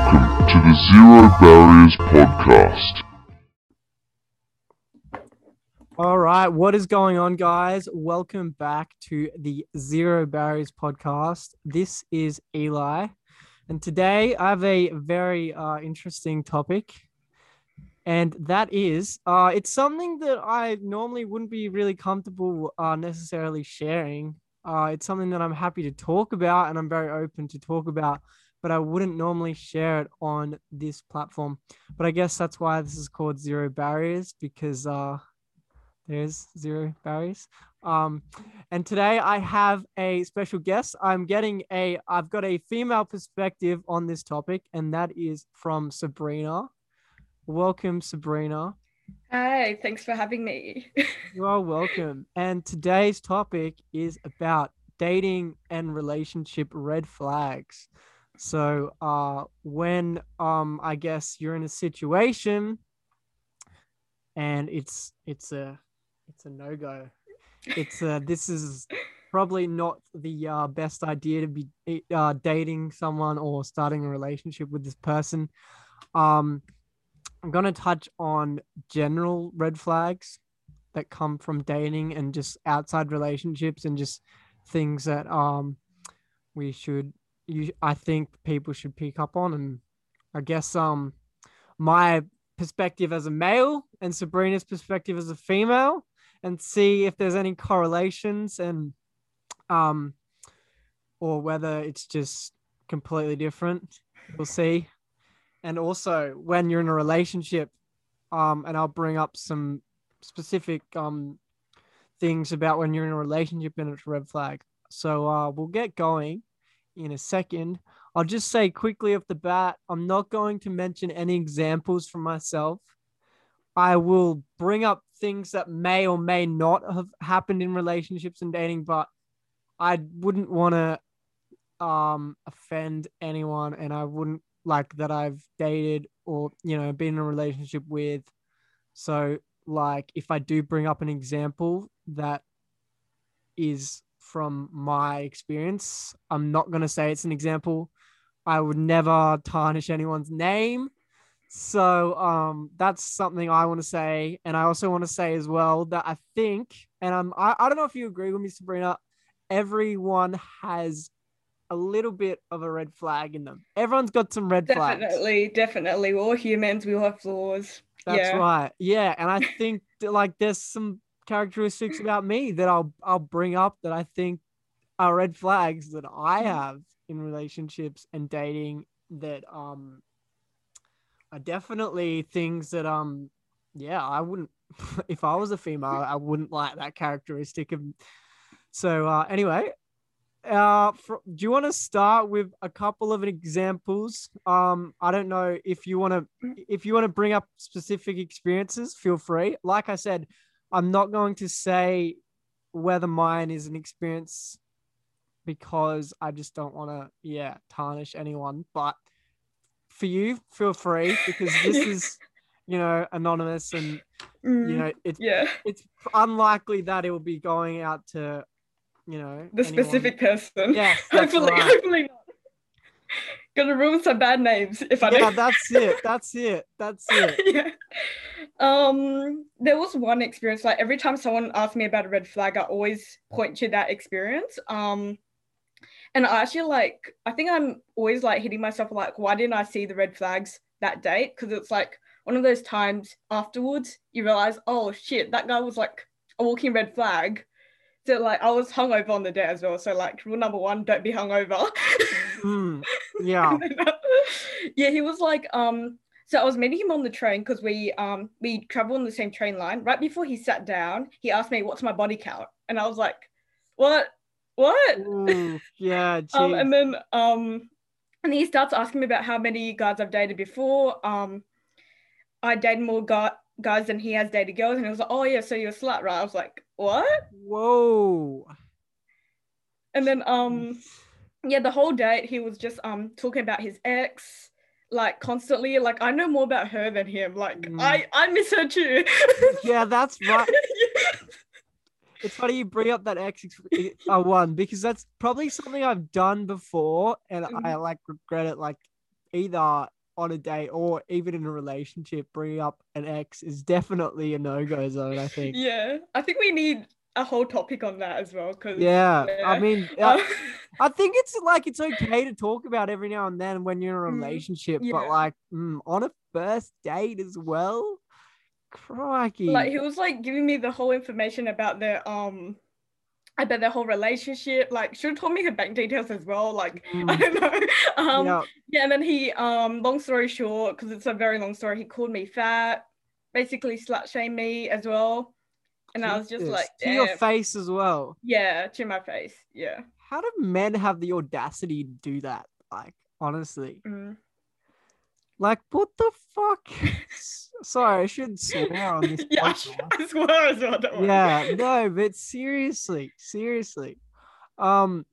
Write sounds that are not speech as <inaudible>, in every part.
Welcome to the Zero Barriers Podcast. All right, what is going on, guys? Welcome back to the Zero Barriers podcast. This is Eli, and today I have a very uh, interesting topic, and that is uh, it's something that I normally wouldn't be really comfortable uh, necessarily sharing. Uh, it's something that I'm happy to talk about, and I'm very open to talk about, but I wouldn't normally share it on this platform. But I guess that's why this is called Zero Barriers because uh, there's zero barriers. Um, and today I have a special guest. I'm getting a, I've got a female perspective on this topic, and that is from Sabrina. Welcome, Sabrina. Hi, thanks for having me. <laughs> You are welcome. And today's topic is about dating and relationship red flags. So, uh, when um, I guess you're in a situation and it's it's a it's a no go. It's uh, this is probably not the uh, best idea to be uh, dating someone or starting a relationship with this person. Um, I'm gonna touch on general red flags that come from dating and just outside relationships and just things that um we should you I think people should pick up on and I guess um my perspective as a male and Sabrina's perspective as a female and see if there's any correlations and um or whether it's just completely different. We'll see. And also when you're in a relationship, um, and I'll bring up some specific um things about when you're in a relationship and it's a red flag. So uh we'll get going in a second. I'll just say quickly off the bat, I'm not going to mention any examples from myself. I will bring up things that may or may not have happened in relationships and dating, but I wouldn't want to um offend anyone and I wouldn't like that I've dated or you know been in a relationship with. So like if I do bring up an example that is from my experience, I'm not gonna say it's an example. I would never tarnish anyone's name. So um that's something I want to say. And I also want to say as well that I think, and I'm I, I don't know if you agree with me, Sabrina, everyone has a little bit of a red flag in them. Everyone's got some red flags. definitely, definitely. We're all humans, we all have flaws. That's yeah. right. Yeah, and I think like there's some characteristics about me that I'll I'll bring up that I think are red flags that I have in relationships and dating that um are definitely things that um yeah, I wouldn't <laughs> if I was a female, I wouldn't like that characteristic of so uh anyway, uh fr- do you want to start with a couple of examples? Um i don't know if you want to if you want to bring up specific experiences feel free. Like i said i'm not going to say whether mine is an experience because i just don't want to yeah tarnish anyone but for you feel free because this <laughs> is you know anonymous and you Mm, know it's yeah. it's unlikely that it will be going out to you know The anyone. specific person. Yes, <laughs> hopefully, right. hopefully not. Gonna ruin some bad names if I yeah, don't. that's it. That's it. That's it. <laughs> yeah. Um, there was one experience like every time someone asked me about a red flag, I always point to that experience. Um, and I actually like I think I'm always like hitting myself like, why didn't I see the red flags that date? Because it's like one of those times afterwards you realize, oh shit, that guy was like a walking red flag. So like I was hungover on the day as well. So like rule number one, don't be hungover. <laughs> Mm, yeah. yeah, he was like, um, so I was meeting him on the train because we um we travel on the same train line. Right before he sat down, he asked me, What's my body count? And I was like, What? What? Ooh, yeah. <laughs> Um, and then um and he starts asking me about how many guys I've dated before. Um I dated more gu- guys than he has dated girls, and he was like, Oh yeah, so you're a slut, right? I was like, What? Whoa. And then um yeah, the whole date he was just um talking about his ex, like constantly. Like I know more about her than him. Like Mm. I I miss her too. <laughs> Yeah, that's right. <laughs> It's funny you bring up that X uh, one because that's probably something I've done before, and I Mhm. like regret it like either on a date or even in a relationship, bringing up an ex is definitely a no go zone. I think. Yeah, I think we need a whole topic on that as well. Cause Yeah, I mean, <laughs> Uh, I, I think it's like it's okay to talk about every now and then when you're in a Mm, relationship, yeah. but like mm, on a first date as well. Crikey! like he was like giving me the whole information about their um about their whole relationship. Like should have told me her bank details as well. Like <laughs> I Mm, don't know. Um yeah, yeah, and then he um long story short, because it's a very long story, he called me fat, basically slut shamed me as well. And I was just Jesus, like, to your face as well. yeah, to my face. Yeah. How do men have the audacity to do that? Like, honestly, Mm. like, what the fuck? <laughs> Sorry, I shouldn't swear on this <laughs> yeah, I, swear as well. Yeah no but seriously seriously um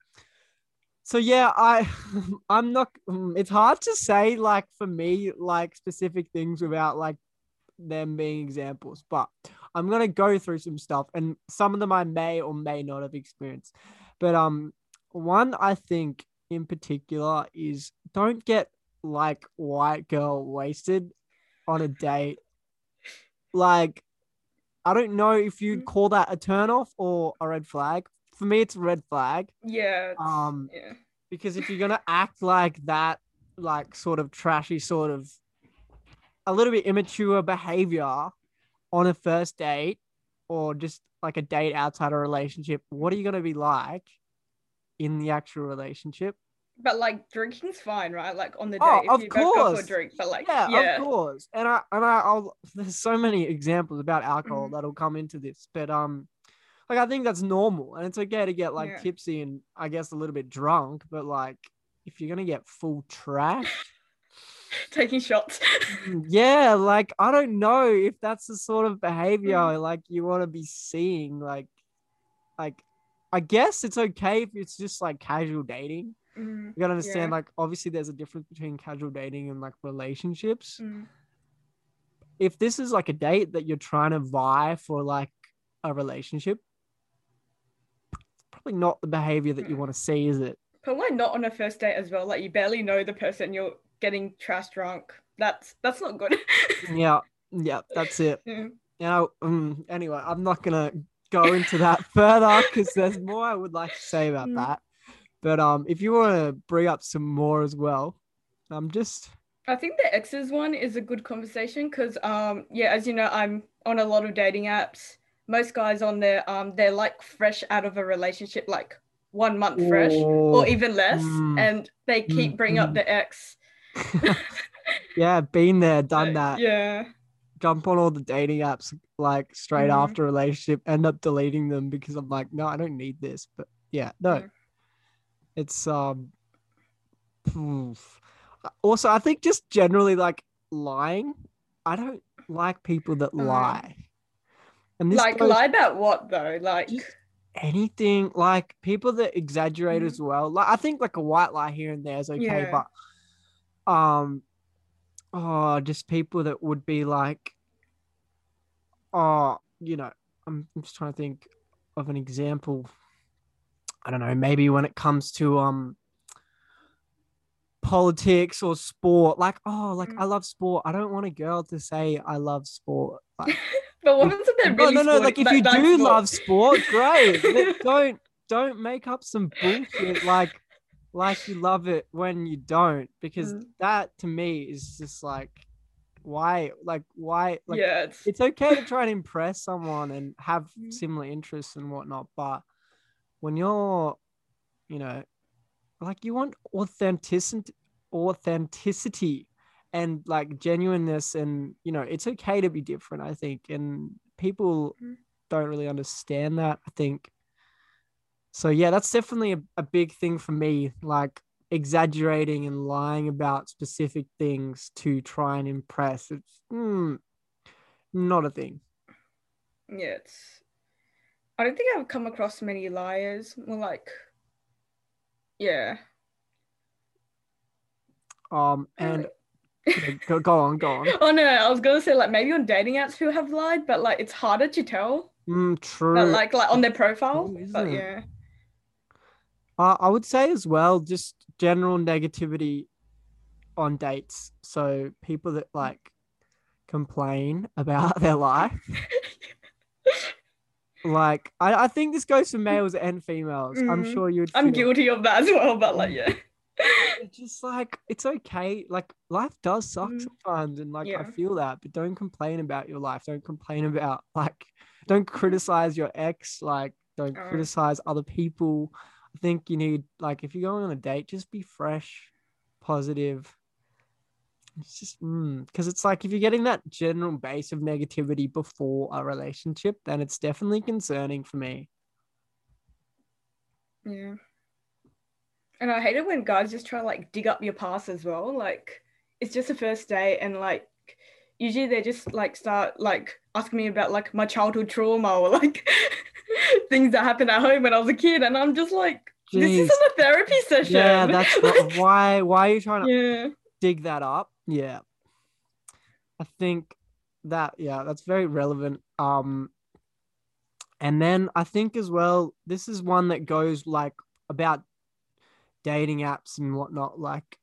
so yeah i <laughs> i'm not mm, it's hard to say like for me like specific things without like them being examples but i'm gonna go through some stuff and some of them i may or may not have experienced but um one i think in particular is don't get like white girl wasted on a date like I don't know if you'd Mm. call that a turn off or a red flag. For me, it's a red flag. Yeah. Um, yeah. because if you're gonna act like that, like sort of trashy, sort of a little bit immature behavior on a first date, or just like a date outside a relationship, what are you gonna be like in the actual relationship? But like drinking's fine, right? Like on the date, Oh, if of you both go for a course. drink. But like, yeah, yeah, of course. And I and I, I'll <laughs> there's so many examples about alcohol Mhm. that'll come into this, but um, like I think that's normal, and it's okay to get like Yeah. tipsy and I guess a little bit drunk, but like if you're gonna get full trash, <laughs> taking shots. mm, yeah, like I don't know if that's the sort of behavior Mm. like you want to be seeing, like, like. I guess it's okay if it's just like casual dating. Mm, You gotta understand, Yeah. like, obviously, there's a difference between casual dating and like relationships. mm, if this is like a date that you're trying to vie for like a relationship, it's probably not the behavior that you Mm. want to see, is it? But why not on a first date as well? Like you barely know the person, you're getting trash drunk. That's that's not good. <laughs> Yeah, yeah, that's it. Yeah. Now, um, anyway, I'm not gonna go into that <laughs> further because there's more I would like to say about Mm. that. But um, if you want to bring up some more as well, I'm just I think the exes one is a good conversation because um yeah, as you know, I'm on a lot of dating apps. Most guys on there, um, they're like fresh out of a relationship, like one month fresh Oh, or even less, mm, and they keep mm, bringing up mm. the ex. <laughs> yeah, been there, done that. Yeah. jump on all the dating apps like straight Mhm. after a relationship, end up deleting them because I'm like, no, I don't need this. But yeah, no, it's um. oof. Also, I think just generally like lying. I don't like people that Uh, lie. And this like goes lie about what though? Like anything like people that exaggerate Mhm. as well. Like I think like a white lie here and there is okay, Yeah. but um, oh, just people that would be like, oh, you know, I'm, I'm just trying to think of an example. I don't know, maybe when it comes to um politics or sport, like oh, like Mm. I love sport. I don't want a girl to say I love sport. Like, <laughs> but what if they're no, no, no. Like if you do sport? love sport, great. <laughs> don't don't make up some bullshit like like you love it when you don't, because Mm. that to me is just like why like why like yeah, it's, it's okay to try and impress someone and have <laughs> Mm. similar interests and whatnot, but when you're, you know, like you want authenticity, authenticity, and like genuineness, and you know, it's okay to be different. I think, and people Mm. don't really understand that. I think. So yeah, that's definitely a, a big thing for me. Like exaggerating and lying about specific things to try and impress. It's mm, not a thing. yeah, it's. I don't think I've come across many liars. More like, yeah. Um, and <laughs> yeah, go, go on, go on. oh no, I was gonna say like maybe on dating apps who have lied, but like it's harder to tell. Mm, true. But like like on their profile. But yeah. Uh, I would say as well, just general negativity on dates. So people that like complain <laughs> about their life. like I, I think this goes for males and females. I'm Mhm. sure you'd I'm guilty of that as well, but like yeah. <laughs> It's just like it's okay. Like life does suck Mm. sometimes, and like I feel that. But don't complain about your life. Don't complain about like. Don't criticize your ex. Like don't Oh. criticize other people. I think you need like if you're going on a date, just be fresh, positive. It's just mm, because it's like if you're getting that general base of negativity before a relationship, then it's definitely concerning for me. Yeah. And I hate it when guys just try to like dig up your past as well. Like it's just a first date and like usually they just like start like asking me about like my childhood trauma or like <laughs> things that happened at home when I was a kid and I'm just like this isn't a therapy session. Yeah, that's <laughs> wh- why. Why are you trying to yeah. dig that up. Yeah. I think that yeah, that's very relevant. Um and then I think as well, this is one that goes like about dating apps and whatnot, like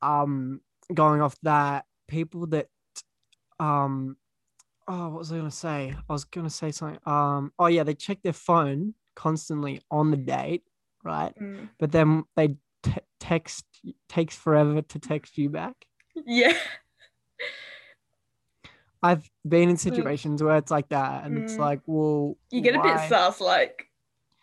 um going off that, people that um oh what was I gonna say? I was gonna say something. Um oh yeah, they check their phone constantly on the date, right? Mm. But then they t- text takes forever to text you back. <laughs> Yeah. I've been in situations where it's like that, and it's Mm. like, well, You get a bit why- sus, like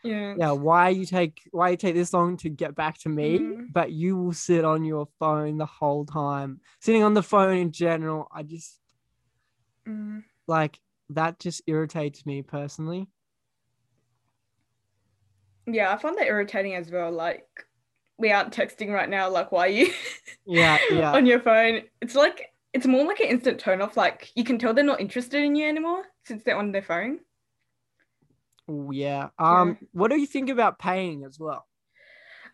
yeah. Yeah, why you take why you take this long to get back to me, Mm. but you will sit on your phone the whole time. Sitting on the phone in general, I just Mm. Like that just irritates me personally. Yeah, I find that irritating as well. Like we aren't texting right now, like why are you <laughs> Yeah, yeah. on your phone? It's like it's more like an instant turn off. Like you can tell they're not interested in you anymore since they're on their phone. Oh, yeah. Um, what do you think about paying as well?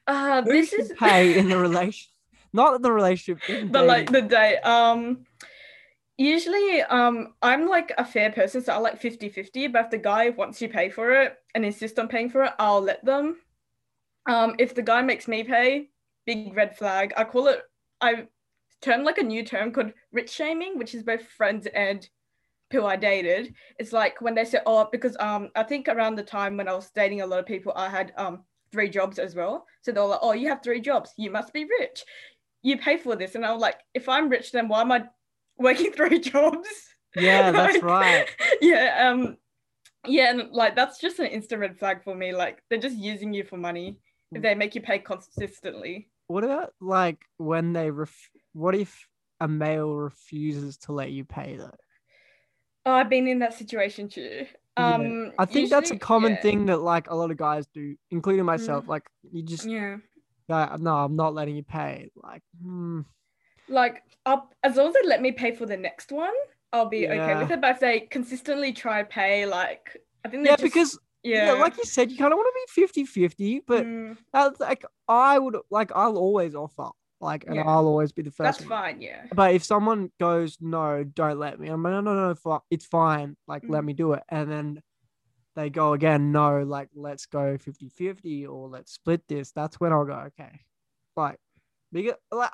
Uh Who this is pay in the <laughs> relation, not the relationship, but like the day. Um usually um I'm like a fair person, so I like 50-50, but if the guy wants you pay for it and insist on paying for it, I'll let them. Um if the guy makes me pay, big red flag. I call it I term like a new term called rich shaming, which is both friends and who I dated. It's like when they say, oh, because um I think around the time when I was dating a lot of people, I had um three jobs as well. So they're like, oh, you have three jobs, you must be rich. You pay for this. And i'm like, if I'm rich, then why am I working three <laughs> jobs? Yeah, <laughs> that's Like, right. Yeah, um yeah, and like that's just an instant red flag for me. Like they're just using you for money if they make you pay consistently. What about like when they ref? What if a male refuses to let you pay though? Oh, I've been in that situation too. Yeah. Um, I think that's a common yeah, Mm. thing that like a lot of guys do, including myself. Like you just, Yeah, no, I'm not letting you pay. Like, hmm, like up as long as they let me pay for the next one, I'll be okay with it. But if they consistently try pay, like I think yeah, just, because yeah. yeah, like you said, you kind of want to be 50 50, but Mm, that's like I would like I'll always offer, like, and Yeah. I'll always be the first. that's one. fine. Yeah, But if someone goes, no, don't let me, I'm like, no, no, no, it's fine. Like, let Mm. me do it. And then they go again, no, like, let's go 50 50 or let's split this. That's when I'll go, okay. Like, because, like,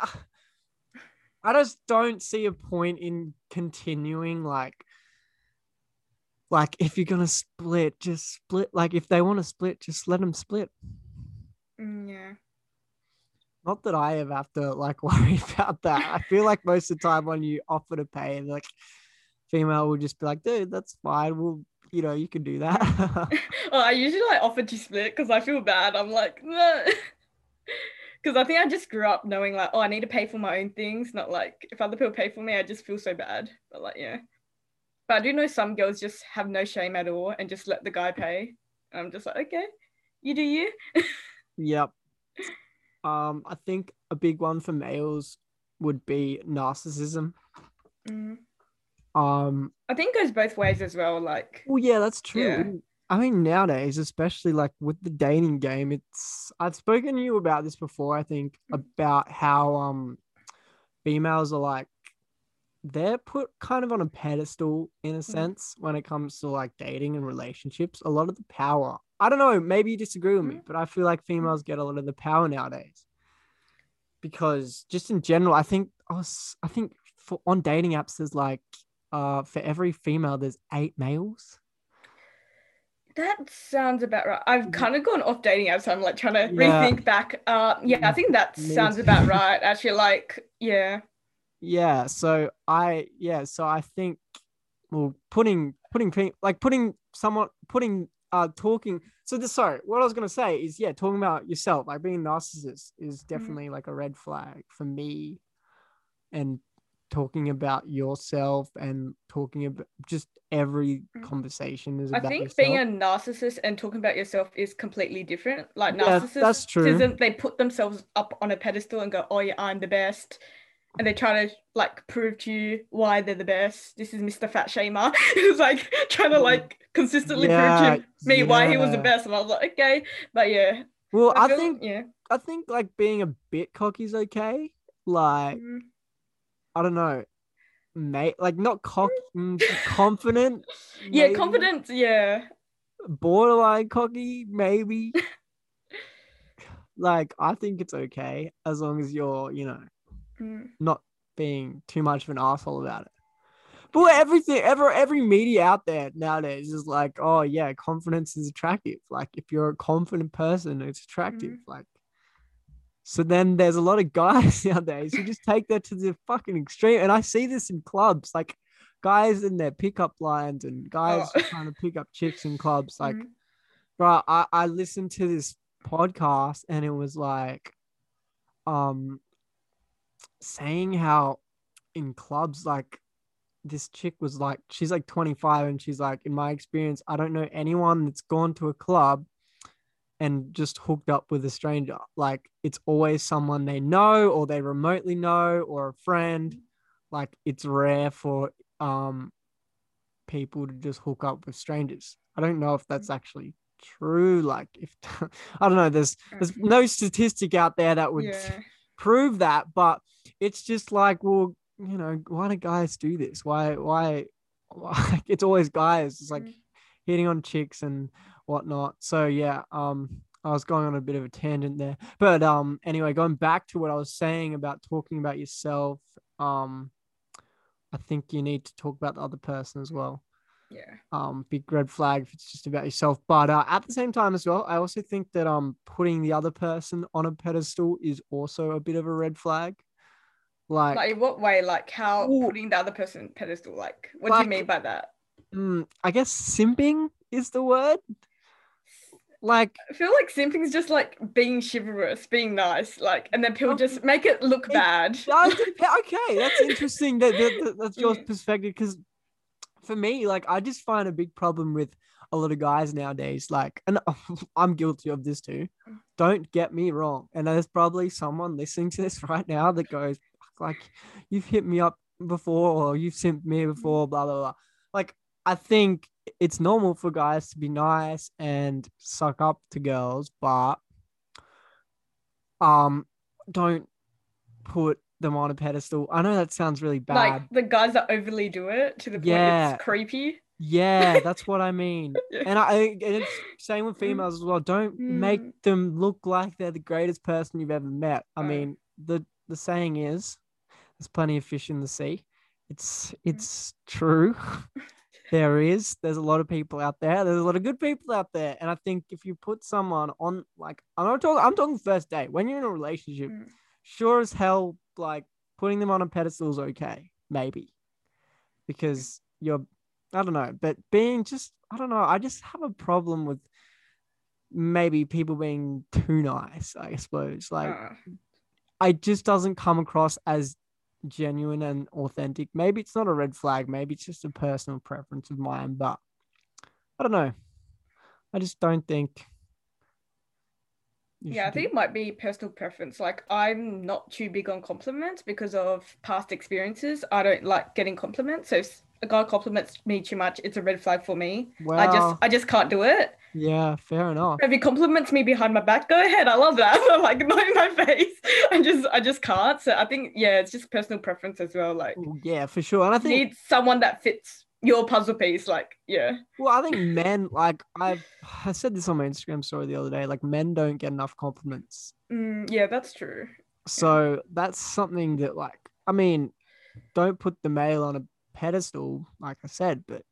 I just don't see a point in continuing. Like, like if you're gonna split, just split. Like, if they want to split, just let them split. Mm, yeah. Not that I ever have to like <laughs> worry about that. I feel like most of the time when you offer to pay, like female will just be like, dude, that's fine. We'll, you know, you can do that. <laughs> well, I usually like offer to split because I feel bad. I'm like, no. <laughs> Because I think I just grew up knowing like, oh, I need to pay for my own things, not like if other people pay for me, I just feel so bad. But like, yeah. But I do know some girls just have no shame at all and just let the guy pay. And I'm just like, okay, you do you. <laughs> yep. Um, I think a big one for males would be narcissism. Mm. Um, I think it goes both ways as well. Like, well, yeah, that's true. I mean, nowadays, especially like with the dating game, it's I've spoken to you about this before, I think, about how um females are like they're put kind of on a pedestal in a sense when it comes to like dating and relationships. A lot of the power. I don't know, maybe you disagree with me, but I feel like females get a lot of the power nowadays. because just in general, I think I was I think for on dating apps there's like uh for every female there's eight males. That sounds about right. I've Mhm. kind of gone off dating apps. So I'm like trying to Yeah. rethink back. Uh, yeah, I Mm, think that me sounds too. about right. Actually, like, yeah, Yeah, so I yeah, so I think well putting putting like putting someone putting uh talking so this sorry what I was gonna say is yeah talking about yourself like being a narcissist is definitely like a red flag for me and talking about yourself and talking about just every Mm. conversation is I think yourself. being a narcissist and talking about yourself is completely different. Like Yeah, narcissists, that's true. isn't they put themselves up on a pedestal and go, "Oh yeah, I'm the best," and they try to like prove to you why they're the best. This is Mr. Fat Shamer. <laughs> It's like trying to Mm. like consistently Yeah, prove to me why he was the best, and I was like, okay, but yeah, well I, feel- think yeah, I think like being a bit cocky is okay like Mm. I don't know mate like not cocky mm, confident <laughs> yeah, maybe. confidence, yeah, borderline cocky, maybe. <laughs> like, I think it's okay as long as you're, you know, Mm. not being too much of an asshole about it. But everything, ever, every media out there nowadays is like, oh yeah, confidence is attractive. Like, if you're a confident person, it's attractive. Like, so then there's a lot of guys <laughs> nowadays who just take that to the fucking extreme, and I see this in clubs, like guys in their pickup lines and guys Oh. trying to pick up chicks in clubs, <laughs> like Mm. bro I, I listened to this podcast and it was like um saying how in clubs like this chick was like she's like 25 and she's like in my experience i don't know anyone that's gone to a club and just hooked up with a stranger. Like it's always someone they know or they remotely know or a friend. Like it's rare for um people to just hook up with strangers. I don't know if that's actually true like if <laughs> i don't know there's there's no statistic out there that would yeah. prove that but it's just like well you know why do guys do this? Why why <laughs> like it's always guys. It's like Mm. hitting on chicks and whatnot so yeah um i was going on a bit of a tangent there but um anyway going back to what i was saying about talking about yourself um i think you need to talk about the other person as well yeah. um big red flag if it's just about yourself but uh, at the same time as well i also think that um putting the other person on a pedestal is also a bit of a red flag like, Like in what way? Like how Ooh. putting the other person pedestal? Like what do you mean by that? mm, i guess simping is the word like I feel like simping is just like being chivalrous, being nice, like, and then people just make it look It bad. does <laughs> okay that's interesting that, that, that- that's your Mm. perspective because for me like i just find a big problem with a lot of guys nowadays like and <laughs> i'm guilty of this too don't get me wrong and there's probably someone listening to this <laughs> right now that goes like you've hit me up before or you've simped me before blah blah blah like i think it's normal for guys to be nice and suck up to girls but um don't put them on a pedestal i know that sounds really bad Like the guys that overly do it to the point Yeah. it's creepy. yeah <laughs> that's what i mean <laughs> Yeah. and i and it's same with females as well don't make Mm. them look like they're the greatest person you've ever met i Uh. mean the the saying is there's plenty of fish in the sea it's Mm. it's true <laughs> there is there's a lot of people out there there's a lot of good people out there and i think if you put someone on like i'm not talking i'm talking first date when you're in a relationship Mm. sure as hell like putting them on a pedestal is okay maybe because you're i don't know but being just i don't know i just have a problem with maybe people being too nice i suppose like Uh, it just doesn't come across as genuine and authentic maybe it's not a red flag maybe it's just a personal preference of mine but i don't know i just don't think yeah, I should do- think it might be personal preference. Like I'm not too big on compliments because of past experiences. I don't like getting compliments. So if a guy compliments me too much, it's a red flag for me. I just I just can't do it. yeah fair enough If he compliments me behind my back, go ahead. I love that. <laughs> I'm like not in my face. I just I just can't. So I think yeah, it's just personal preference as well. Like yeah for sure and i you think need someone that fits your puzzle piece. Like yeah. Well, I think men like I've I said this on my Instagram story the other day. Like men don't get enough compliments. Mm, yeah, that's true. So that's something that, like, I mean, don't put the male on a pedestal, like I said, but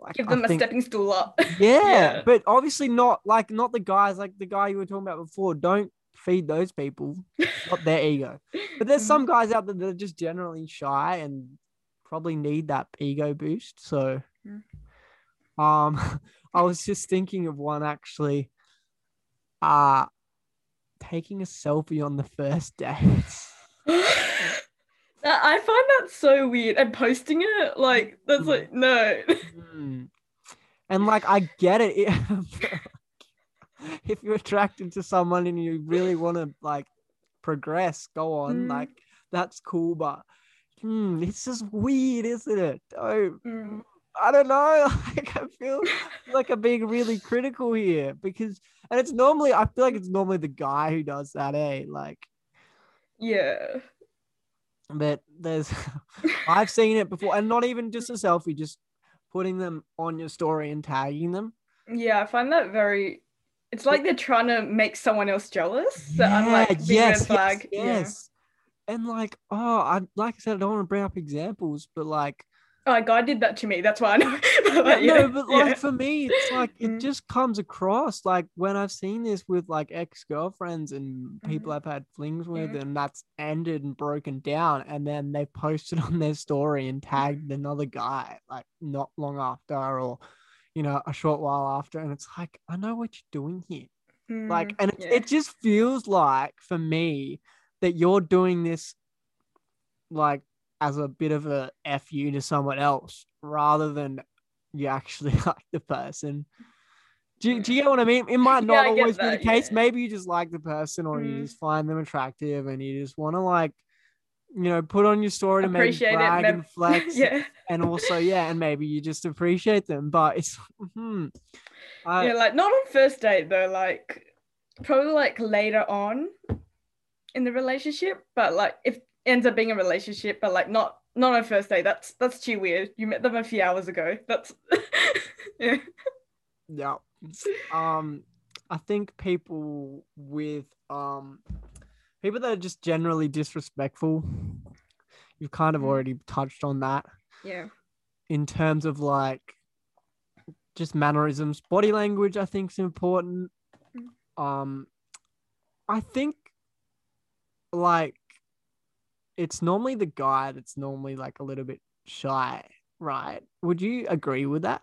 like, Give I them a think- stepping stool up. <laughs> Yeah, Yeah. but obviously not like not the guys like the guy you were talking about before. Don't feed those people, not their <laughs> ego. But there's some guys out there that are just generally shy and probably need that ego boost. So, Mm. um, <laughs> I was just thinking of one actually. Uh taking a selfie on the first date. I find that so weird. And posting it, like, that's Mm. like, no. Hmm. And like I get it. <laughs> if you're attracted to someone and you really want to like progress, go on. Mm. Like that's cool, but hmm, it's just weird, isn't it? Don't Mm. I don't know. <laughs> Like I feel like I'm being really critical here because and it's normally I feel like it's normally the guy who does that, eh? Like Yeah. But there's <laughs> <laughs> I've seen it before and not even just a selfie, just putting them on your story and tagging them. Yeah, I find that very. It's like they're trying to make someone else jealous. So I'm like, yes, yes, yes. And like, oh, I like I said, I don't want to bring up examples, but like, Oh, a guy did that to me. That's why I know. <laughs> yeah, no, but like yeah. for me, it's like it Mm. just comes across like when I've seen this with like ex girlfriends and people Mhm. I've had flings with, Mhm. and that's ended and broken down, and then they posted <laughs> on their story and tagged another guy like not long after, or you know, a short while after, and it's like I know what you're doing here. like Mm, and it, it just feels like for me that you're doing this like as a bit of a fu to someone else rather than you actually <laughs> like the person do you, do you get what i mean it <laughs> might not get always be the case yeah. maybe you just like the person or you Mhm. just find them attractive and you just want to like you know put on your story to Appreciate it, brag mem- and flex <laughs> yeah. and also yeah and maybe you just appreciate them but it's hmm I, yeah, like not on first date though, like probably like later on in the relationship, but like if ends up being a relationship, but like not not on first date, that's that's too weird. You met them a few hours ago. That's <laughs> yeah. Yeah. Um, I think people with um people that are just generally disrespectful. You've kind of Mm. already touched on that Yeah. in terms of like just mannerisms, body language. I think is important. Um, I think like it's normally the guy that's normally like a little bit shy, right? Would you agree with that?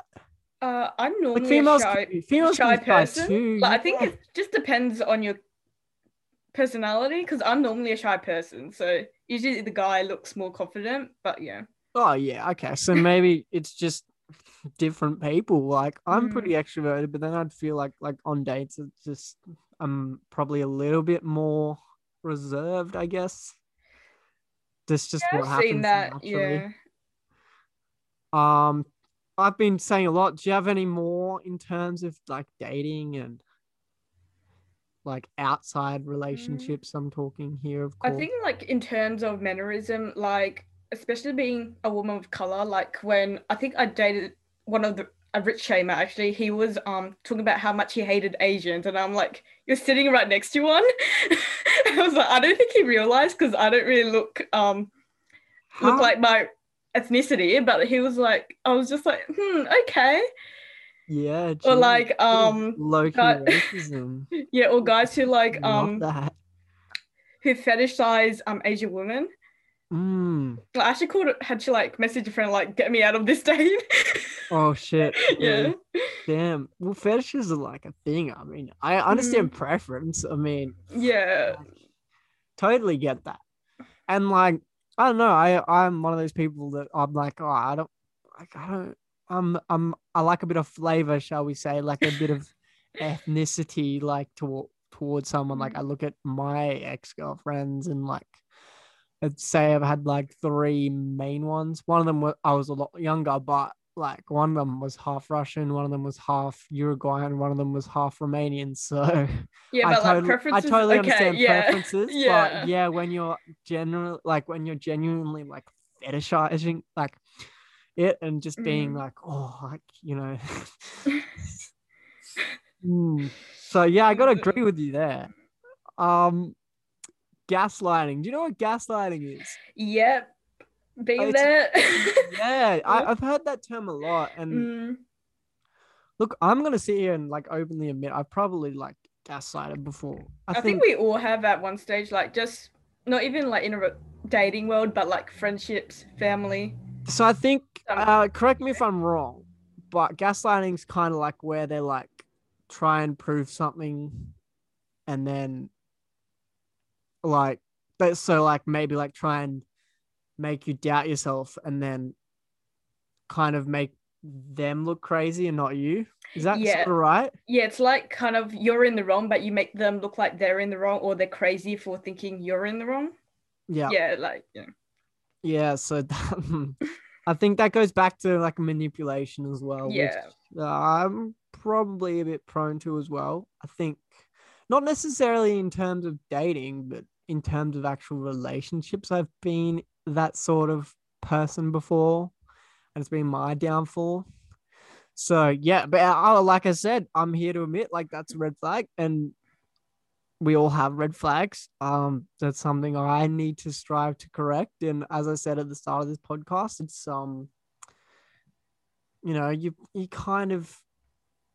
Uh, I'm Like normally females, a shy, females shy person. too. Like, I think it just depends on your personality because I'm normally a shy person. So usually the guy looks more confident, but yeah. Oh yeah, okay. So <laughs> maybe it's just different people. Like I'm Mm. pretty extroverted, but then I'd feel like like on dates it's just I'm probably a little bit more reserved, I guess. That's just Yeah, what I've happens seen that. naturally. Yeah. Um I've been saying a lot. Do you have any more in terms of like dating and like outside relationships? I'm talking here, of Mm. I think like in terms of mannerism, like especially being a woman of color, like when I think I dated one of the rich shamer actually, he was um talking about how much he hated Asians, and I'm like, you're sitting right next to one. <laughs> I was like, I don't think he realized because I don't really look um look like my ethnicity, but he was like, I was just like, hmm, okay, yeah, or like um low-key racism. <laughs> yeah, or guys who like um that. who fetishize um Asian women. Mm. I actually called it, had to like message a friend, like, get me out of this date. <laughs> Oh shit. yeah. Damn. Well, fetishes are like a thing. I mean, I understand preference. I mean, Yeah. totally get that. And like, I don't know. I I'm one of those people that I'm like, oh, I don't, like, I don't. I'm I'm I like a bit of flavor, shall we say, like a bit of <laughs> ethnicity, like to, towards someone. Like I look at my ex girlfriends and like. I'd say I've had like three main ones. One of them was I was a lot younger, but like one of them was half Russian, one of them was half Uruguayan, one of them was half Romanian. <laughs> So Yeah, I but totally, like preferences. I totally okay, understand yeah. preferences, <laughs> Yeah. but yeah, when you're general, like when you're genuinely like fetishizing like it and just being Mm. like, oh, like you know. <laughs> Mm. So yeah, I gotta agree with you there. Um, gaslighting. Do you know what gaslighting is? Yep. Been there. <laughs> Yeah, I, I've heard that term a lot. And Mm, look, I'm gonna sit here and like openly admit I've probably like gaslighted before. I, I, think, think we all have at one stage, like just not even like in a dating world, but like friendships, family. so. I think uh, correct me if I'm wrong, but gaslighting's kind of like where they like try and prove something, and then like but so like maybe like try and make you doubt yourself, and then kind of make them look crazy and not you. Is that Yeah. sort of right? Yeah, it's like kind of you're in the wrong, but you make them look like they're in the wrong, or they're crazy for thinking you're in the wrong. Yeah. Yeah, like yeah. Yeah, so that, <laughs> I think that goes back to like manipulation as well. which, Yeah. uh, I'm probably a bit prone to as well. I think not necessarily in terms of dating, but in terms of actual relationships. I've been that sort of person before, and it's been my downfall. So yeah, but uh, like I said, I'm here to admit like that's a red flag, and we all have red flags. Um, that's something I need to strive to correct. And as I said at the start of this podcast, it's um, you know, you you kind of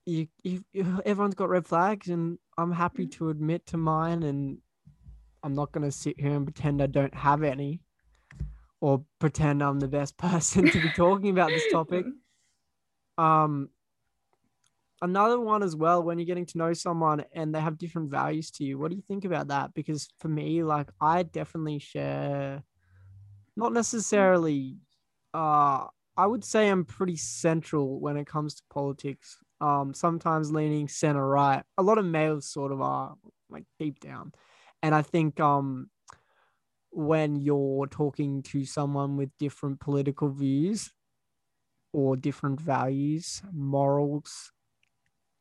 you, you, you everyone's got red flags, and I'm happy to admit to mine, and I'm not gonna sit here and pretend I don't have any, or pretend I'm the best <laughs> person to be talking about this topic. Um, another one as well when you're getting to know someone and they have different values to you what do you think about that? Because for me like i definitely share not necessarily uh i would say i'm pretty central when it comes to politics. Um sometimes leaning center right. A lot of males sort of are like deep down and i think um when you're talking to someone with different political views or different values morals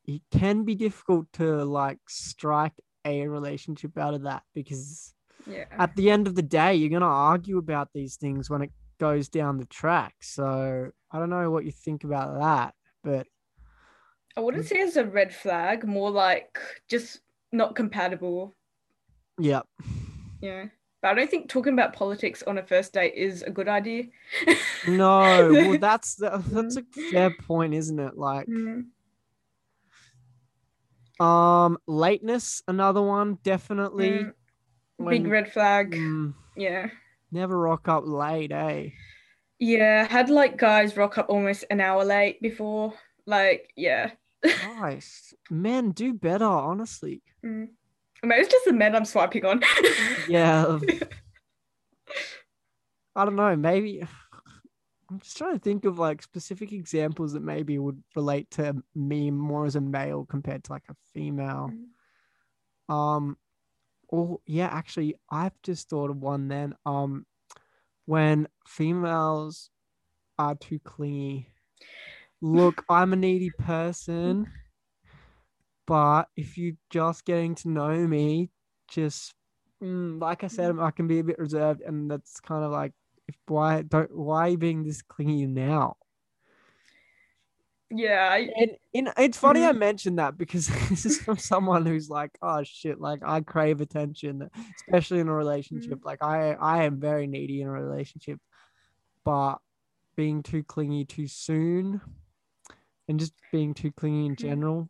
it can be difficult to like strike a relationship out of that because Yeah. at the end of the day you're going to argue about these things when it goes down the track so i don't know what you think about that but I wouldn't say it's a red flag, more like just not compatible. Yeah Yeah. But I don't think talking about politics on a first date is a good idea. <laughs> no well <laughs> that's the, that's a fair point isn't it like Mm, um lateness another one definitely mm, when- Big red flag. mm, Yeah. never rock up late eh Yeah. Had like guys rock up almost an hour late before. Like, yeah. <laughs> nice. men do better honestly Mm. Maybe it's just the men I'm swiping on. yeah <laughs> I don't know. Maybe I'm just trying to think of like specific examples that maybe would relate to me more as a male compared to like a female. Um, or yeah, actually, I've just thought of one. Then, um, when females are too clingy. Look, I'm a needy person, but if you're just getting to know me, just mm, like I said, I can be a bit reserved, and that's kind of like, if why don't why are you being this clingy now? yeah. I, And in, it's funny I Mhm. mentioned that because <laughs> this is from someone who's like, oh shit, like I crave attention, especially in a relationship. Like I I am very needy in a relationship, but being too clingy too soon, and just being too clingy in general,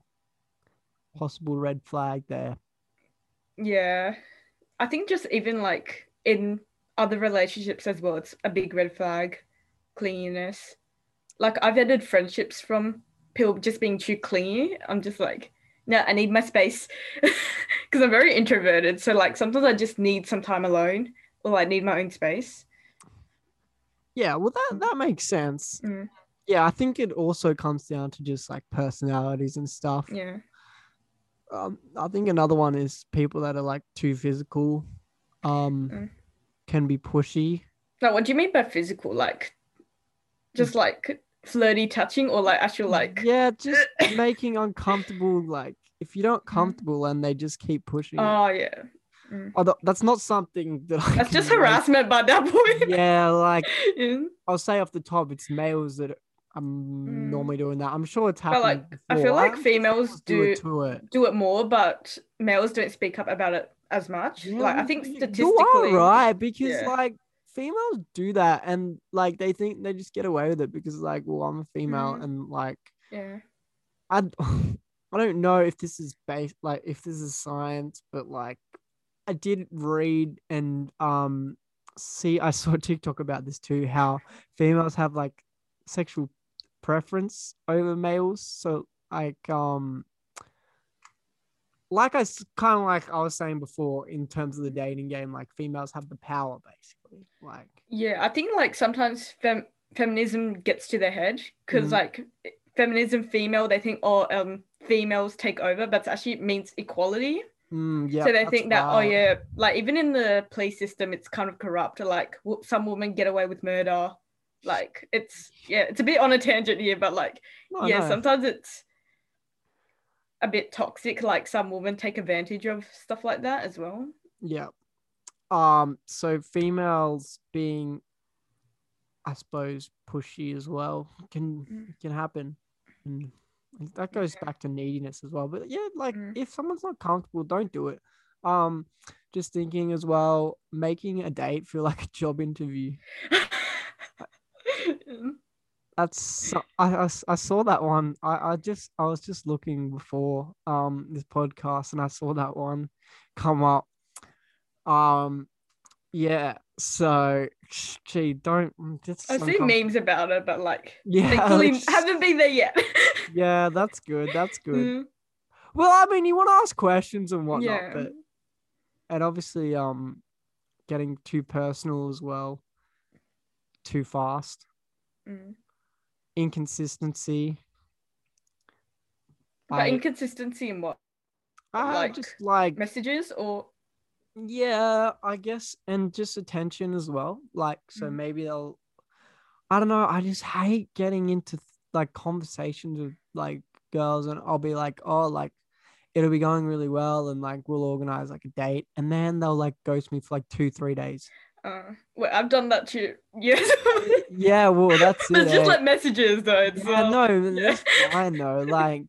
possible red flag there. Yeah. I think just even like in other relationships as well, it's a big red flag, clinginess. Like I've ended friendships from people just being too clingy. I'm just like, no, I need my space <laughs> because I'm very introverted. So like sometimes I just need some time alone or I need my own space. Yeah, well that that makes sense. Mm. Yeah, I think it also comes down to just like personalities and stuff. Yeah. Um I think another one is people that are like too physical um Mm. can be pushy. Now, what do you mean by physical? Like just like flirty touching or like actual like yeah, just <laughs> making uncomfortable like if you're not comfortable and they just keep pushing. it. oh yeah. Although that's not something that I That's just harassment by that point. Yeah, like <laughs> Yeah. I'll say off the top, it's males that are Mm. normally doing that. I'm sure it's happening. like, I feel like females Females do it do it more, but males don't speak up about it as much. Yeah, like I think statistically, you are right because yeah. like females do that and like they think they just get away with it because like well I'm a female Mhm. and like yeah, I <laughs> I don't know if this is based like if this is science but like I did read and um see I saw TikTok about this too how females have like sexual preference over males so like um like I kind of like I was saying before in terms of the dating game like females have the power basically like yeah. I think like sometimes fem- feminism gets to their head because Mhm. like feminism female they think oh um females take over, but it actually means equality. mm, yeah so they think that oh yeah, like even in the police system, it's kind of corrupt. Like some women get away with murder. Like it's yeah, it's a bit on a tangent here, but like No, yeah, no. sometimes it's a bit toxic. Like some women take advantage of stuff like that as well. Yeah. Um, so females being I suppose pushy as well can Mm. can happen. And that goes Yeah. back to neediness as well. But yeah, like Mm. if someone's not comfortable, don't do it. Um, just thinking as well, making a date feel <laughs> like a job interview. <laughs> That's so- I, I, I saw that one. I, I just I was just looking before um this podcast and I saw that one come up. Um yeah, so gee, don't mm, just I've seen memes about it, but like Yeah, thankfully <laughs> it's- haven't been there yet. yeah, that's good. That's <laughs> good. Mm, Well, I mean, you want to ask questions and whatnot, yeah. but and obviously, um, getting too personal as well, too fast, Mm. inconsistency. But I, inconsistency in what I like, just like messages or yeah, I guess, and just attention as well. Like, so Mhm. maybe they'll. I don't know. I just hate getting into like conversations with like girls, and I'll be like, oh, like it'll be going really well, and like we'll organize like a date, and then they'll like ghost me for like two, three days. Uh, well, I've done that too. Yes, <laughs> Yeah, well, that's it. it's just like messages though. It's yeah, uh, no, yeah. that's <laughs> fine. Like,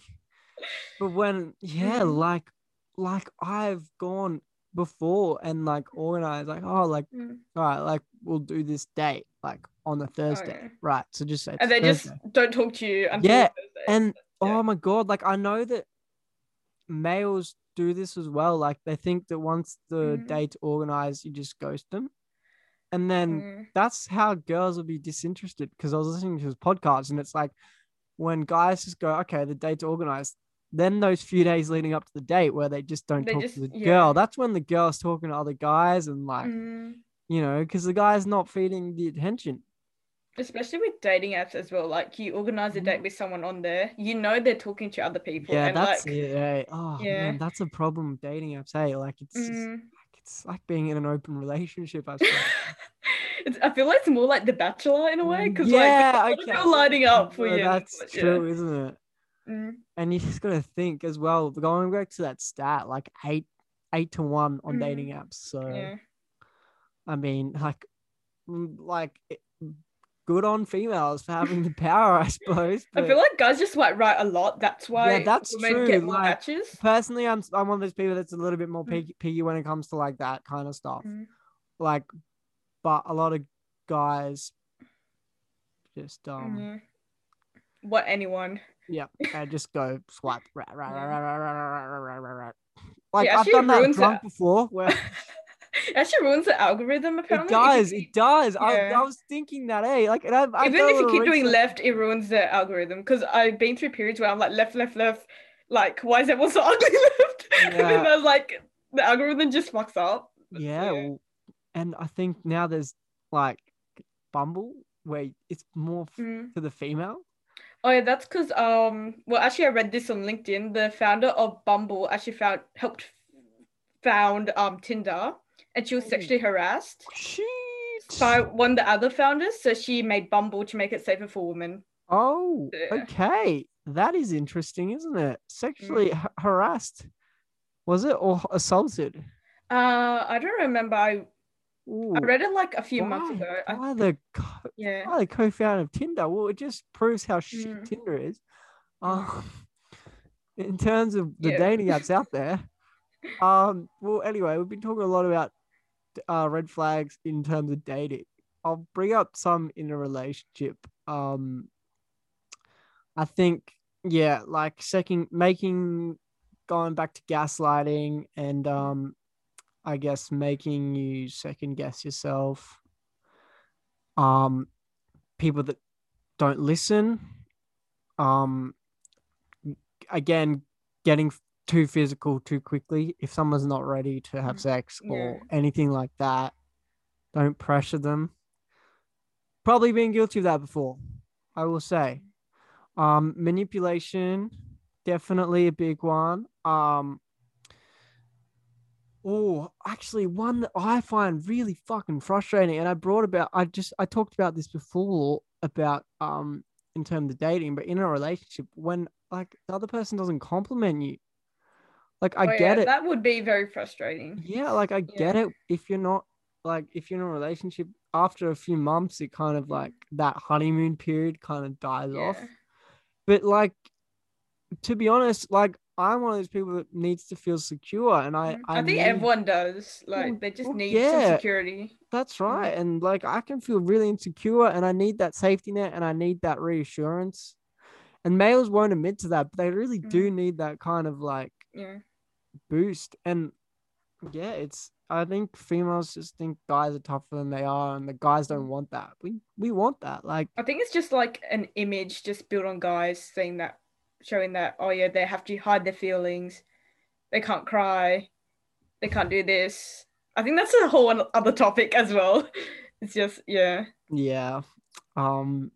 but when, yeah, Mhm. like, like I've gone before and like organized, like, oh, like, Mm. all right, like we'll do this date, like on a Thursday, Okay. right? So just say, and they just don't talk to you until Yeah, and yeah. oh my god, like I know that males do this as well. Like they think that once the Mhm. date's organized, you just ghost them, and then Mm. that's how girls will be disinterested because I was listening to his podcast and it's like when guys just go, okay, the date's organized, then those few days leading up to the date where they just don't They talk just- to the yeah. girl, that's when the girl's talking to other guys and like, Mm. you know, because the guy's not feeding the attention. especially with dating apps as well. Like you organize a date with someone on there, you know they're talking to other people. Yeah, that's like, it. eh? Oh Yeah. man, that's a problem with dating apps. Hey, like it's mm, like, it's like being in an open relationship. I suppose. <laughs> I feel like it's more like The Bachelor in a way because yeah, <laughs> like okay. people lining up for you. That's but yeah. true, isn't it? Mm, and you just gotta think as well. Going back to that stat, like eight, eight to one on Mhm. dating apps. So yeah. I mean, like, mm, like good on females for having the power, I suppose. I feel like guys just like write a lot. That's why yeah, that's true, get more like, matches. personally, I'm I'm one of those people that's a little bit more Mm. picky, picky when it comes to like that kind of stuff. Mm. Like, but a lot of guys just um Mhm. What anyone? yeah, I just go swipe right, right, right, right, right, right, right, right, right, right. Like I've done that drunk it. before where. <laughs> <laughs> it actually ruins the algorithm. Apparently, It does. keep- It does. I, Yeah. I was thinking that, hey, like, and I've, I've even if you keep doing research- left, it ruins the algorithm. Because I've been through periods where I'm like left, left, left. Like, why is everyone so <laughs> ugly left? And then I was like, the algorithm just fucks up. Yeah, well, and I think now there's like Bumble where it's more f- Mm. to the female. Oh yeah, that's because um. Well, actually, I read this on LinkedIn. The founder of Bumble actually found helped found um Tinder, and she was sexually harassed Shit. by one of the other founders. So she made Bumble to make it safer for women. Oh, Yeah. okay. That is interesting, isn't it? Sexually Mm. ha- harassed, was it, or assaulted? Uh, I don't remember. I Ooh, I read it like a few months why? ago. I, the co- yeah. why the co-founder of Tinder? Well, it just proves how shit Mm. Tinder is. Um, <laughs> in terms of the Yeah. dating apps out there. Um. Well, anyway, we've been talking a lot about uh, red flags in terms of dating. I'll bring up some in a relationship. Um. I think, yeah, like second making, going back to gaslighting and um, I guess making you second guess yourself. Um, people that don't listen. Um, again, getting too physical too quickly. If someone's not ready to have sex or anything like that, don't pressure them. Probably been guilty of that before, I will say. Um, manipulation, definitely a big one. Um, oh, actually, one that I find really fucking frustrating, and I brought about, I just, I talked about this before about, um, in terms of dating, but in a relationship, when like the other person doesn't compliment you, like I Oh, get yeah, it. That would be very frustrating. Yeah, like I get it if you're not like if you're in a relationship after a few months, it kind of like that honeymoon period kind of dies off. But like to be honest, like I'm one of those people that needs to feel secure and I Mm, I, think need- everyone does. Like they just need yeah. some security. that's right. And like I can feel really insecure and I need that safety net and I need that reassurance. And males won't admit to that, but they really do need that kind of like Yeah. Boost. And yeah, it's I think females just think guys are tougher than they are, and the guys don't want that. We we want that. Like I think it's just like an image just built on guys saying that, showing that, oh yeah, they have to hide their feelings, they can't cry, they can't do this. I think that's a whole other topic as well. <laughs> It's just yeah, yeah. Um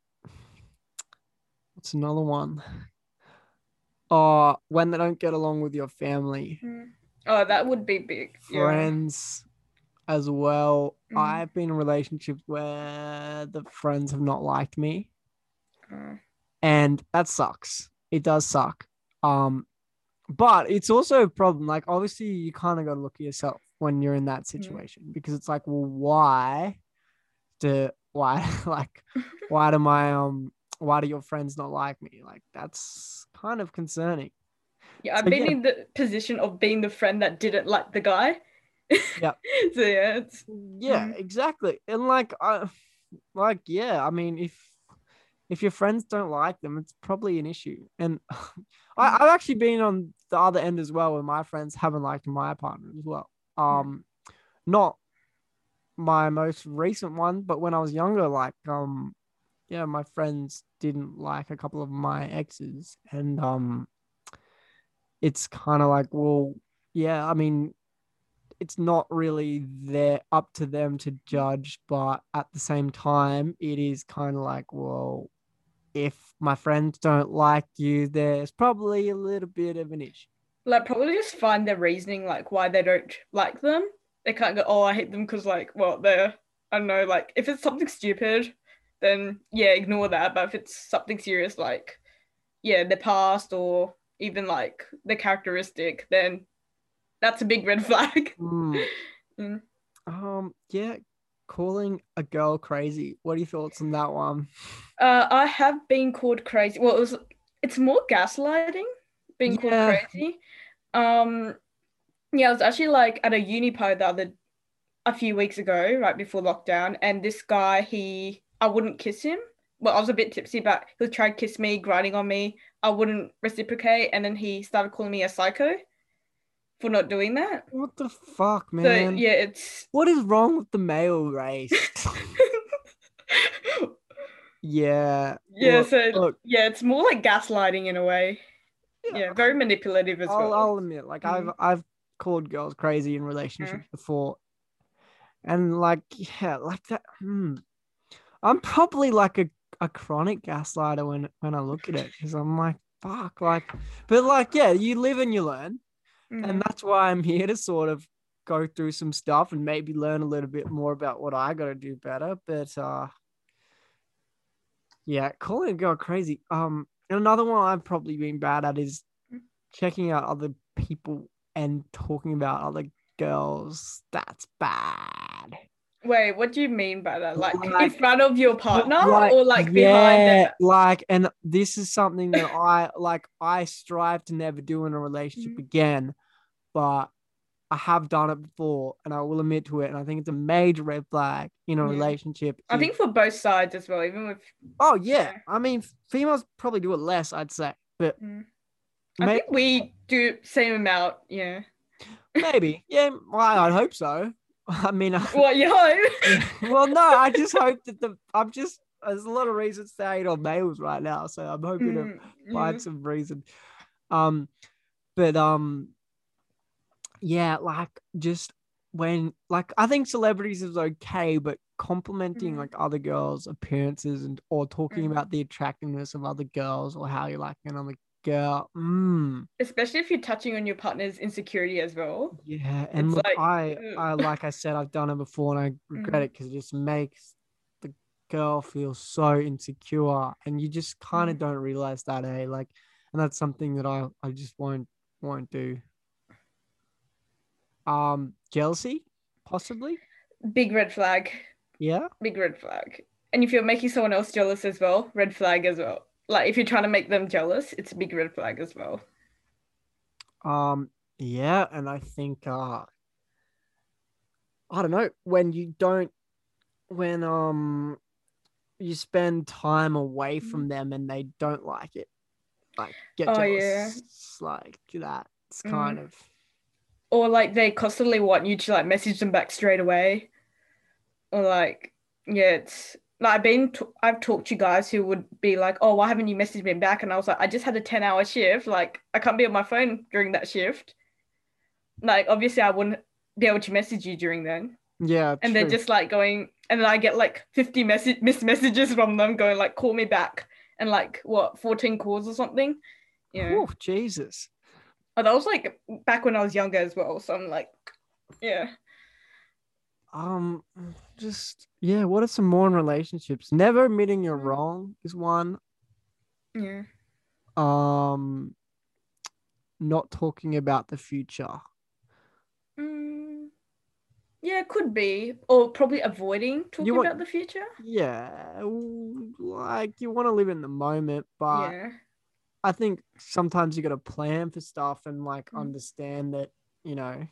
what's another one? Oh, when they don't get along with your family, oh that would be big. Yeah. friends as well. Mhm. I've been in relationships where the friends have not liked me. Uh, and that sucks. It does suck. Um, but it's also a problem. Like, obviously, you kind of got to look at yourself when you're in that situation because it's like, well, why do why <laughs> like why do my um why do your friends not like me? Like, that's kind of concerning. yeah, I've So, been yeah. in the position of being the friend that didn't like the guy. <laughs> Yep. so yeah, it's Yeah, Mhm. exactly. And like, I like, yeah. I mean, if if your friends don't like them, it's probably an issue. And <laughs> I, I've actually been on the other end as well, where my friends haven't liked my partner as well. Um, not my most recent one, but when I was younger, like, um, yeah, my friends didn't like a couple of my exes, and um, it's kind of like, well, yeah, I mean, it's not really there up to them to judge, but at the same time, it is kind of like, well, if my friends don't like you, there's probably a little bit of an issue. like probably just find their reasoning like why they don't like them. They can't go, oh, I hate them because like, well, they're I don't know, like if it's something stupid, then yeah, ignore that. But if it's something serious, like yeah, their past or even like the characteristic, then that's a big red flag. <laughs> Hmm. Mm. Um, yeah, calling a girl crazy. What are your thoughts on that one? Uh, I have been called crazy. Well, it was it's more gaslighting, being Yeah. called crazy. Um, yeah, I was actually like at a uni party the other a few weeks ago, right before lockdown, and this guy, he I wouldn't kiss him. Well, I was a bit tipsy, but he tried to kiss me, grinding on me. I wouldn't reciprocate, and then he started calling me a psycho for not doing that. What the fuck, man? So yeah, it's What is wrong with the male race? <laughs> yeah. yeah, look- so look, yeah, it's more like gaslighting in a way. Yeah, very manipulative as I'll, well. I'll admit, like I've Mhm. I've called girls crazy in relationships before, and like yeah, like that. Hmm, I'm probably like a, a chronic gaslighter when when I look at it because I'm like fuck, like, but like yeah, you live and you learn, Mhm. and that's why I'm here to sort of go through some stuff and maybe learn a little bit more about what I got to do better. But uh, yeah, calling a girl crazy. Um, and another one I've probably been bad at is checking out other people and talking about other girls. That's bad. Wait, what do you mean by that? Like, in front of your partner Like, or like behind yeah, them? like, and this is something that I like. I strive to never do in a relationship Mhm. again, but I have done it before, and I will admit to it, and I think it's a major red flag in a Yeah. relationship. I think for both sides as well, even with Oh yeah, Yeah. I mean females probably do it less, I'd say, but Mm. I may- think we do same amount, yeah. maybe yeah. Well, I'd hope so. <laughs> I mean, I, What you hope? <laughs> well, no, I just hope that the I'm just there's a lot of reasons to hate on males right now, so I'm hoping to Mm, find yeah. some reason. Um, but um, yeah, like just when like I think celebrities is okay, but complimenting Mhm. like other girls' appearances and or talking Mhm. about the attractiveness of other girls or how you like another girl. Mm, Especially if you're touching on your partner's insecurity as well. yeah, and look, like, I ugh. I like I said, I've done it before and I regret Mhm. it because it just makes the girl feel so insecure, and you just kind of Mhm. don't realize that, eh? Like, and that's something that I I just won't won't do. Um, jealousy, possibly. Big red flag. Yeah. Big red flag. And if you're making someone else jealous as well, red flag as well. Like if you're trying to make them jealous, it's a big red flag as well. Um, yeah, and I think uh I don't know, when you don't when um you spend time away from them and they don't like it. Like get Oh, jealous. yeah. Like that. It's kind Mm. of Or like they constantly want you to like message them back straight away. Or like, yeah, it's like I've been t- I've talked to guys who would be like, oh, why haven't you messaged me back? And I was like, I just had a 10 hour shift. Like I can't be on my phone during that shift. Like obviously I wouldn't be able to message you during then. yeah. and they're just like going and then i get like 50 message missed messages from them going like call me back and like what 14 calls or something yeah Oh, Jesus. oh, that was like back when i was younger as well so i'm like yeah Um just yeah, what are some more in relationships? Never admitting you're Mm. wrong is one. yeah Um not talking about the future. mm, yeah it could be or probably avoiding talking want- about the future Yeah, like you want to live in the moment, but yeah I think sometimes you got to plan for stuff and like Mm. understand that, you know,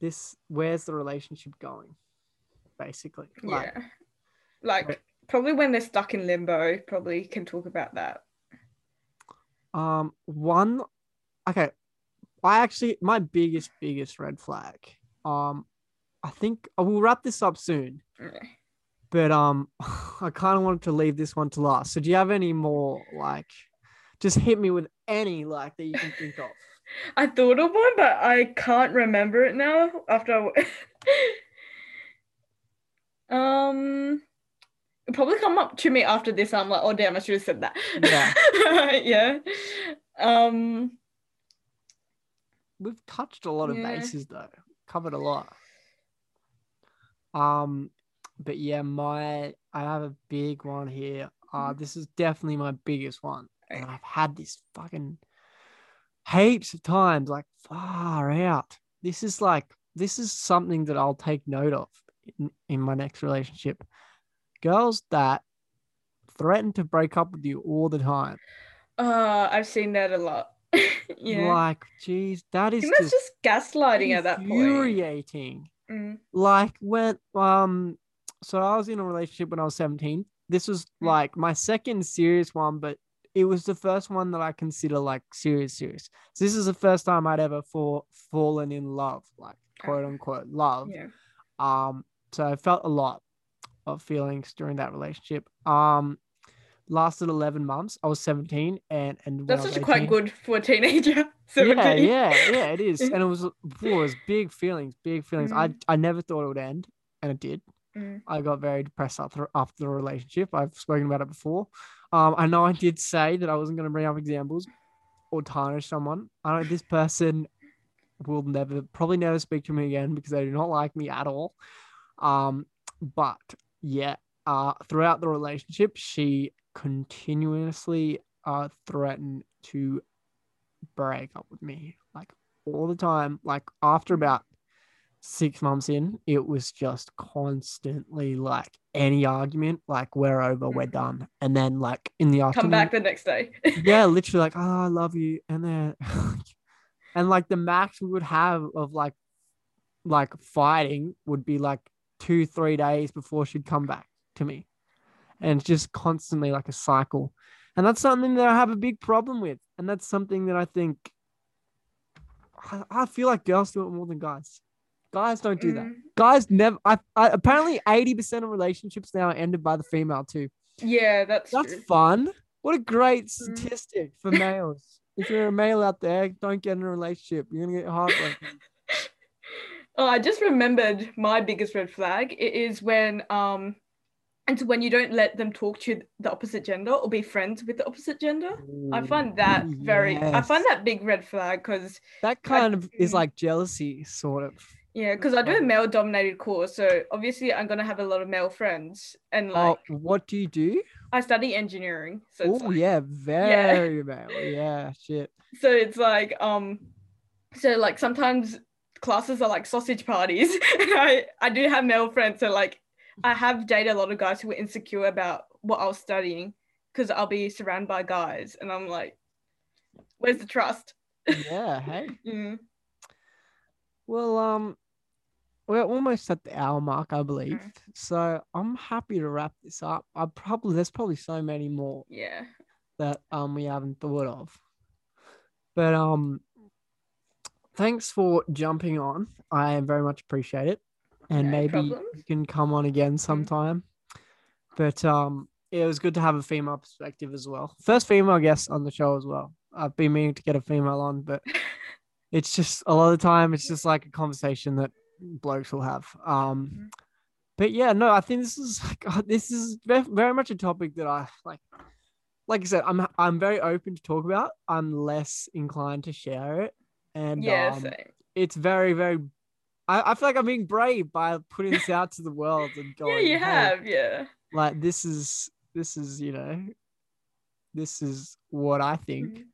this where's the relationship going, basically. Like, yeah like probably when they're stuck in limbo probably can talk about that um, one, okay, I actually my biggest biggest red flag. Um, I think I will wrap this up soon, Yeah. but um, <laughs> I kind of wanted to leave this one to last. So do you have any more like? Just hit me with any like that you can think of. I thought of one, but I can't remember it now. After I... <laughs> um, probably come up to me after this. I'm like, oh damn, I should have said that. Yeah. <laughs> yeah. Um. We've touched a lot of Yeah. bases though. Covered a lot. Um, but yeah, my I have a big one here. Uh, Mm. this is definitely my biggest one, and I've had this fucking heaps of times, like far out. This is like this is something that I'll take note of in, in my next relationship. Girls that threaten to break up with you all the time. Uh, I've seen that a lot. <laughs> yeah. Like, geez, that is just just gaslighting at that point. infuriating. Mm, like when um so I was in a relationship when I was 17. This was Mm. like my second serious one, but it was the first one that I consider like serious serious. So this is the first time I'd ever fall fallen in love, like quote Ah. unquote love. yeah. Um so I felt a lot of feelings during that relationship. Um lasted 11 months. I was 17 and and That's actually quite good for a teenager. <laughs> yeah, 17. yeah, yeah, it is. <laughs> And it was, it was big feelings, big feelings. I, I never thought it would end, and it did. Mm. I got very depressed after after the relationship. I've spoken about it before. Um, I know I did say that I wasn't going to bring up examples or tarnish someone. I know this person will never, probably never speak to me again because they do not like me at all. Um, but yeah, uh, throughout the relationship, she continuously uh threatened to break up with me like all the time. Like after about six months in, it was just constantly like any argument, like we're over, we're Mhm. done. And then like in the afternoon, Come back the next day. <laughs> yeah, literally like, oh, I love you. And then <laughs> and like the max we would have of like like fighting would be like two three days before she'd come back to me and it's just constantly like a cycle and that's something that i have a big problem with and that's something that i think i, I feel like girls do it more than guys guys don't do that Mm. guys never I, I apparently 80% of relationships now are ended by the female too Yeah, that's, that's true. fun. What a great Mm. statistic for males. if you're a male out there, don't get in a relationship. You're gonna get heartbroken. <laughs> Oh, I just remembered my biggest red flag. It is when um it's when you don't let them talk to the opposite gender or be friends with the opposite gender. I find that Ooh, very I find that big red flag because that kind of is mm. like jealousy, sort of. Yeah, because I do a male dominated course, so obviously I'm gonna have a lot of male friends and Oh, like what do you do? I study engineering. So Oh like, yeah, very male. Yeah, shit. <laughs> so it's like um so like sometimes classes are like sausage parties <laughs> i i do have male friends so like i have dated a lot of guys who were insecure about what i was studying because i'll be surrounded by guys and i'm like where's the trust Yeah. Hey. <laughs> Mm. Well, um, we're almost at the hour mark, I believe. Mm. So I'm happy to wrap this up. I probably there's probably so many more yeah that um we haven't thought of. But um thanks for jumping on. I very much appreciate it. And No maybe problem. you can come on again sometime. But um it was good to have a female perspective as well. First female guest on the show as well. I've been meaning to get a female on, but <laughs> it's just a lot of the time it's just like a conversation that blokes will have. Um Mhm. but yeah, no, I think this is <laughs> God, <laughs> this is very much a topic that I like. Like I said, I'm I'm very open to talk about. I'm less inclined to share it, and yeah um, it's very very. I, I feel like I'm being brave by putting this out to the world and <laughs> going. yeah you "Hey, have yeah like this is this is you know, this is what I think. Mhm.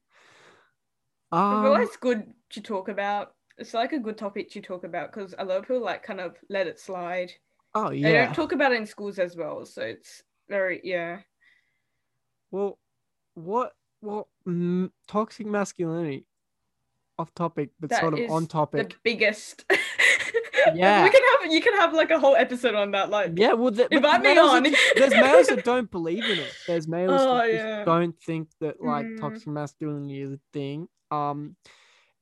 I feel Um, like it's good to talk about it's like a good topic to talk about because a lot of people like kind of let it slide oh yeah. they don't talk about it in schools as well so it's very yeah Well, what what mm, toxic masculinity? Off topic, but That sort of on the topic. biggest. <laughs> Yeah. we can have you can have like a whole episode on that. Like, Yeah, well, the, invite me on. just- there's males that <laughs> don't believe in it. There's males Oh, that yeah. don't think that like Mm. toxic masculinity is a thing. Um,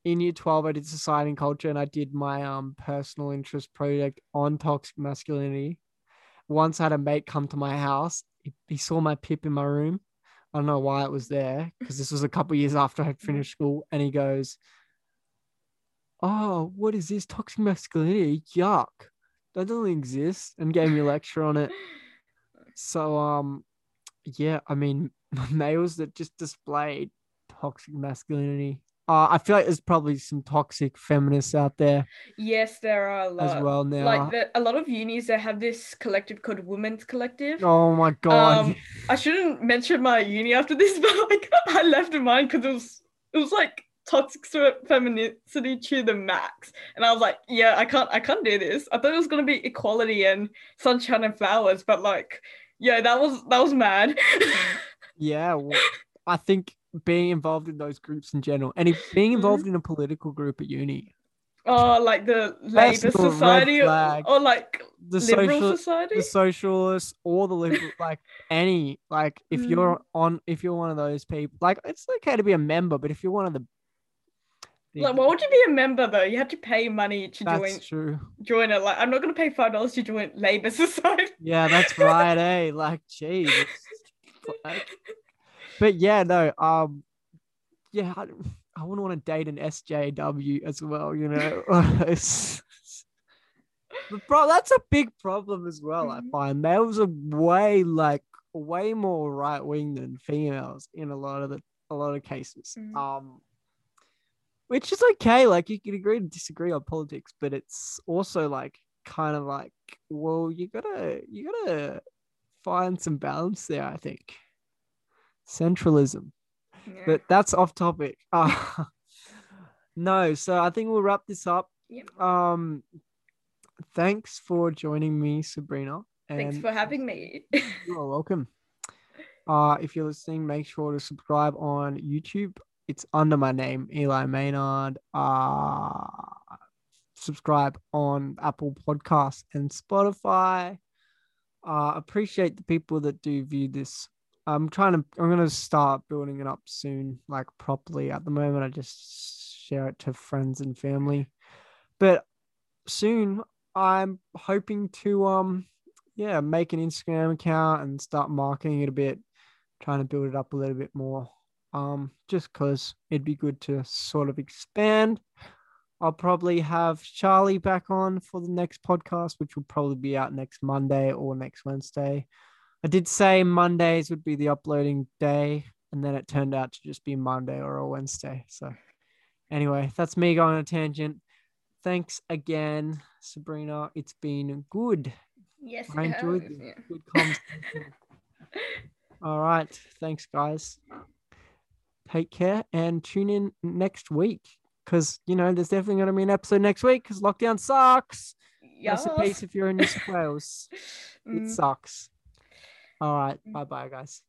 in year twelve, I did society and culture, and I did my um personal interest project on toxic masculinity. Once I had a mate come to my house. He, he saw my pip in my room. I don't know why it was there because this was a couple years after I'd finished school, and he goes, "Oh, what is this toxic masculinity? Yuck! That doesn't exist," and gave me a lecture on it. So um yeah, I mean <laughs> males that just displayed toxic masculinity. Uh, I feel like there's probably some toxic feminists out there yes, there are a lot. as well now. Like the, a lot of unis, they have this collective called Women's Collective. oh my god. Um, I shouldn't mention my uni after this, <laughs> but like I left mine because it was it was like toxic fe- femininity to the max, and I was like, yeah, I can't I can't do this. I thought it was gonna be equality and sunshine and flowers, but like, yeah, that was that was mad. <laughs> yeah, well, I think being involved in those groups in general and if being Mhm. involved in a political group at uni, oh, like the Labour Society or, or like the Liberal social Society. the socialists or the liberal like any like if Mm. you're on if you're one of those people like it's okay to be a member but if you're one of the Like, why would you be a member though? You have to pay money to that's join true join it. Like, I'm not gonna pay five dollars to join Labour <laughs> Society. yeah that's right eh like geez it's <laughs> like- but yeah no um yeah i, I wouldn't want to date an sjw as well you know but <laughs> <laughs> bro that's a big problem as well i Mhm. find males are way like way more right wing than females in a lot of the a lot of cases Mhm. um which is okay like you can agree to disagree on politics but it's also like kind of like well you gotta you gotta find some balance there i think centralism Yeah. but that's off topic <laughs> uh, no so i think we'll wrap this up Yep. um thanks for joining me sabrina and Thanks for having me. <laughs> you are welcome uh if you're listening make sure to subscribe on youtube it's under my name, Eli Maynard. Uh, subscribe on Apple Podcasts and Spotify. Uh, appreciate the people that do view this. I'm trying to. I'm gonna start building it up soon, like properly. At the moment, I just share it to friends and family, but soon I'm hoping to um yeah make an Instagram account and start marketing it a bit, trying to build it up a little bit more. Um, just because it'd be good to sort of expand. I'll probably have Charlie back on for the next podcast, which will probably be out next Monday or next Wednesday. I did say Mondays would be the uploading day, and then it turned out to just be Monday or a Wednesday. So, anyway, that's me going on a tangent. Thanks again, Sabrina. It's been good. Yes, I enjoyed this. yeah. Good conversation. <laughs> All right. Thanks, guys. Take care and tune in next week because, you know, there's definitely going to be an episode next week because lockdown sucks. Rest in Yes. peace if you're in New South Wales. <laughs> It Mm. sucks. All right. Bye bye, guys.